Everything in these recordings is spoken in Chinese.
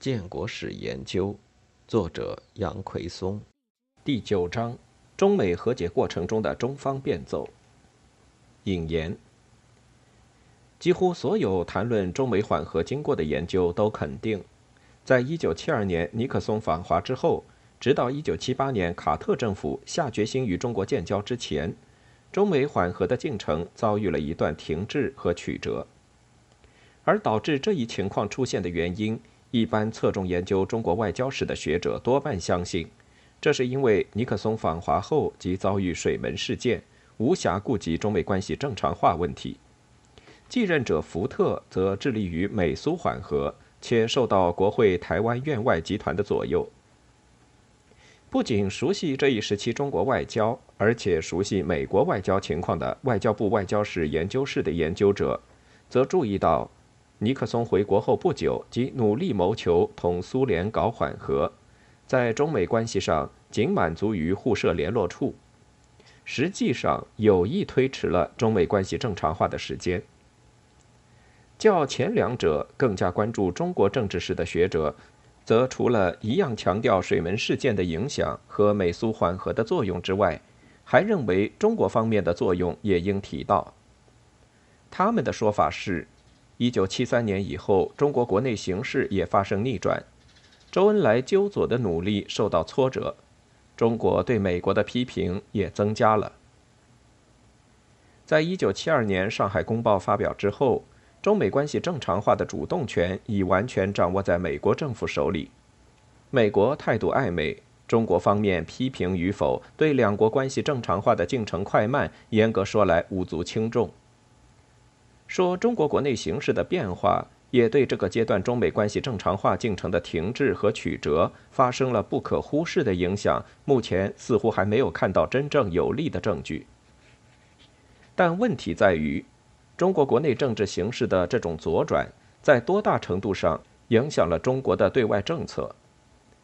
建国史研究，作者杨奎松，第九章：中美和解过程中的中方变奏。引言：几乎所有谈论中美缓和经过的研究都肯定，在一九七二年尼克松访华之后，直到一九七八年卡特政府下决心与中国建交之前，中美缓和的进程遭遇了一段停滞和曲折。而导致这一情况出现的原因。一般侧重研究中国外交史的学者多半相信，这是因为尼克松访华后即遭遇水门事件，无暇顾及中美关系正常化问题。继任者福特则致力于美苏缓和，且受到国会台湾院外集团的左右。不仅熟悉这一时期中国外交，而且熟悉美国外交情况的外交部外交史研究室的研究者，则注意到。尼克松回国后不久，即努力谋求同苏联搞缓和，在中美关系上仅满足于互设联络处，实际上有意推迟了中美关系正常化的时间。较前两者更加关注中国政治史的学者，则除了一样强调水门事件的影响和美苏缓和的作用之外，还认为中国方面的作用也应提到。他们的说法是。一九七三年以后，中国国内形势也发生逆转，周恩来纠左的努力受到挫折，中国对美国的批评也增加了。在一九七二年《上海公报》发表之后，中美关系正常化的主动权已完全掌握在美国政府手里。美国态度暧昧，中国方面批评与否，对两国关系正常化的进程快慢，严格说来无足轻重。说中国国内形势的变化，也对这个阶段中美关系正常化进程的停滞和曲折发生了不可忽视的影响。目前似乎还没有看到真正有力的证据。但问题在于，中国国内政治形势的这种左转，在多大程度上影响了中国的对外政策？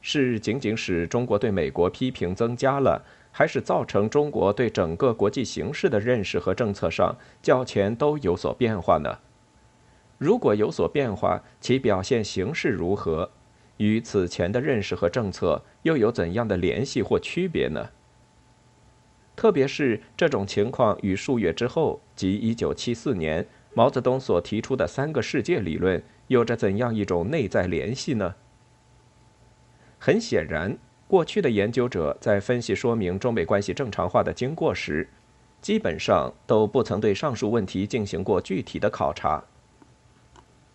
是仅仅使中国对美国批评增加了？还是造成中国对整个国际形势的认识和政策上较前都有所变化呢？如果有所变化，其表现形式如何？与此前的认识和政策又有怎样的联系或区别呢？特别是这种情况与数月之后，即1974年毛泽东所提出的三个世界理论有着怎样一种内在联系呢？很显然。过去的研究者在分析说明中美关系正常化的经过时，基本上都不曾对上述问题进行过具体的考察。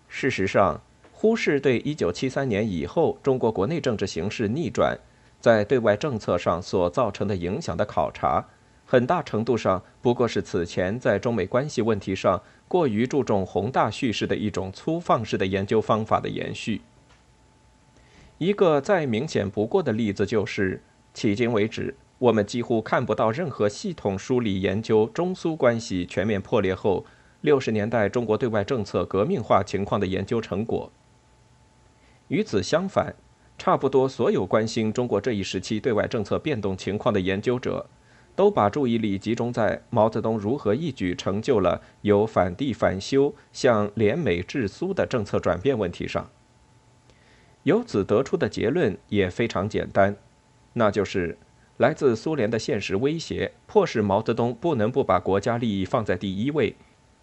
事实上，忽视对1973年以后中国国内政治形势逆转在对外政策上所造成的影响的考察，很大程度上不过是此前在中美关系问题上过于注重宏大叙事的一种粗放式的研究方法的延续。一个再明显不过的例子就是，迄今为止，我们几乎看不到任何系统梳理研究中苏关系全面破裂后六十年代中国对外政策革命化情况的研究成果。与此相反，差不多所有关心中国这一时期对外政策变动情况的研究者，都把注意力集中在毛泽东如何一举成就了由反帝反修向联美制苏的政策转变问题上。由此得出的结论也非常简单，那就是来自苏联的现实威胁，迫使毛泽东不能不把国家利益放在第一位，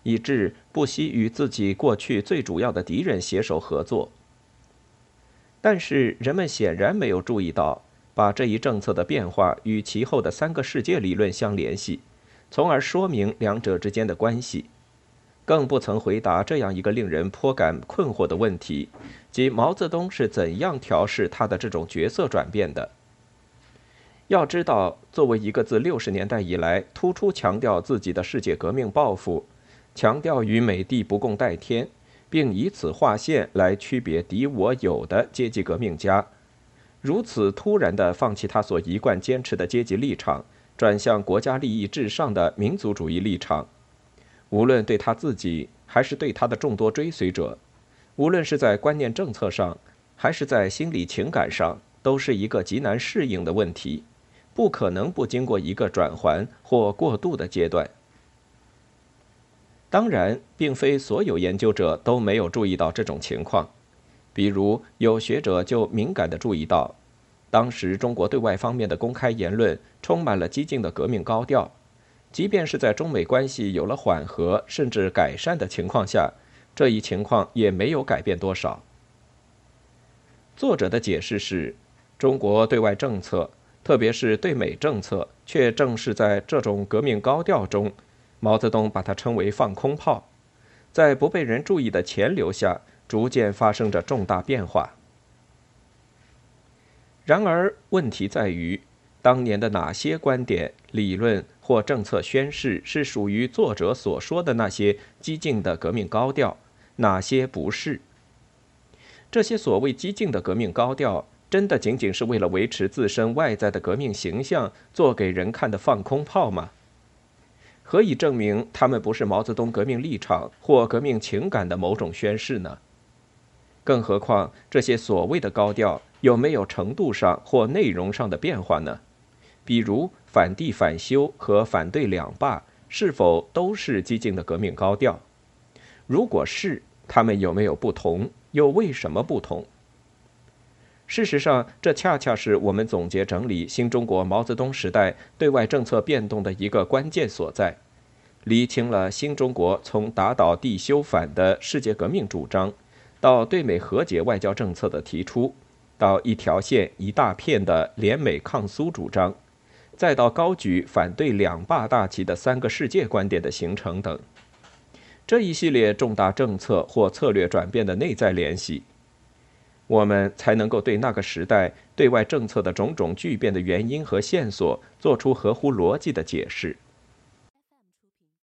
以致不惜与自己过去最主要的敌人携手合作。但是人们显然没有注意到，把这一政策的变化与其后的三个世界理论相联系，从而说明两者之间的关系。更不曾回答这样一个令人颇感困惑的问题，即毛泽东是怎样调试他的这种角色转变的？要知道，作为一个自六十年代以来突出强调自己的世界革命抱负，强调与美帝不共戴天，并以此划线来区别敌我友的阶级革命家，如此突然地放弃他所一贯坚持的阶级立场，转向国家利益至上的民族主义立场。无论对他自己，还是对他的众多追随者，无论是在观念政策上，还是在心理情感上，都是一个极难适应的问题，不可能不经过一个转环或过渡的阶段。当然，并非所有研究者都没有注意到这种情况，比如，有学者就敏感地注意到，当时中国对外方面的公开言论充满了激进的革命高调，即便是在中美关系有了缓和甚至改善的情况下，这一情况也没有改变多少。作者的解释是，中国对外政策，特别是对美政策，却正是在这种革命高调中，毛泽东把它称为“放空炮”。在不被人注意的潜流下，逐渐发生着重大变化。然而，问题在于，当年的哪些观点、理论或政策宣示是属于作者所说的那些激进的革命高调，哪些不是？这些所谓激进的革命高调，真的仅仅是为了维持自身外在的革命形象，做给人看的放空炮吗？何以证明他们不是毛泽东革命立场或革命情感的某种宣示呢？更何况这些所谓的高调有没有程度上或内容上的变化呢？比如反帝反修和反对两霸，是否都是激进的革命高调？如果是，他们有没有不同？又为什么不同？事实上，这恰恰是我们总结整理新中国毛泽东时代对外政策变动的一个关键所在，厘清了新中国从打倒帝修反的世界革命主张，到对美和解外交政策的提出，到一条线一大片的联美抗苏主张，再到高举反对两霸大旗的三个世界观点的形成等，这一系列重大政策或策略转变的内在联系。我们才能够对那个时代对外政策的种种巨变的原因和线索做出合乎逻辑的解释。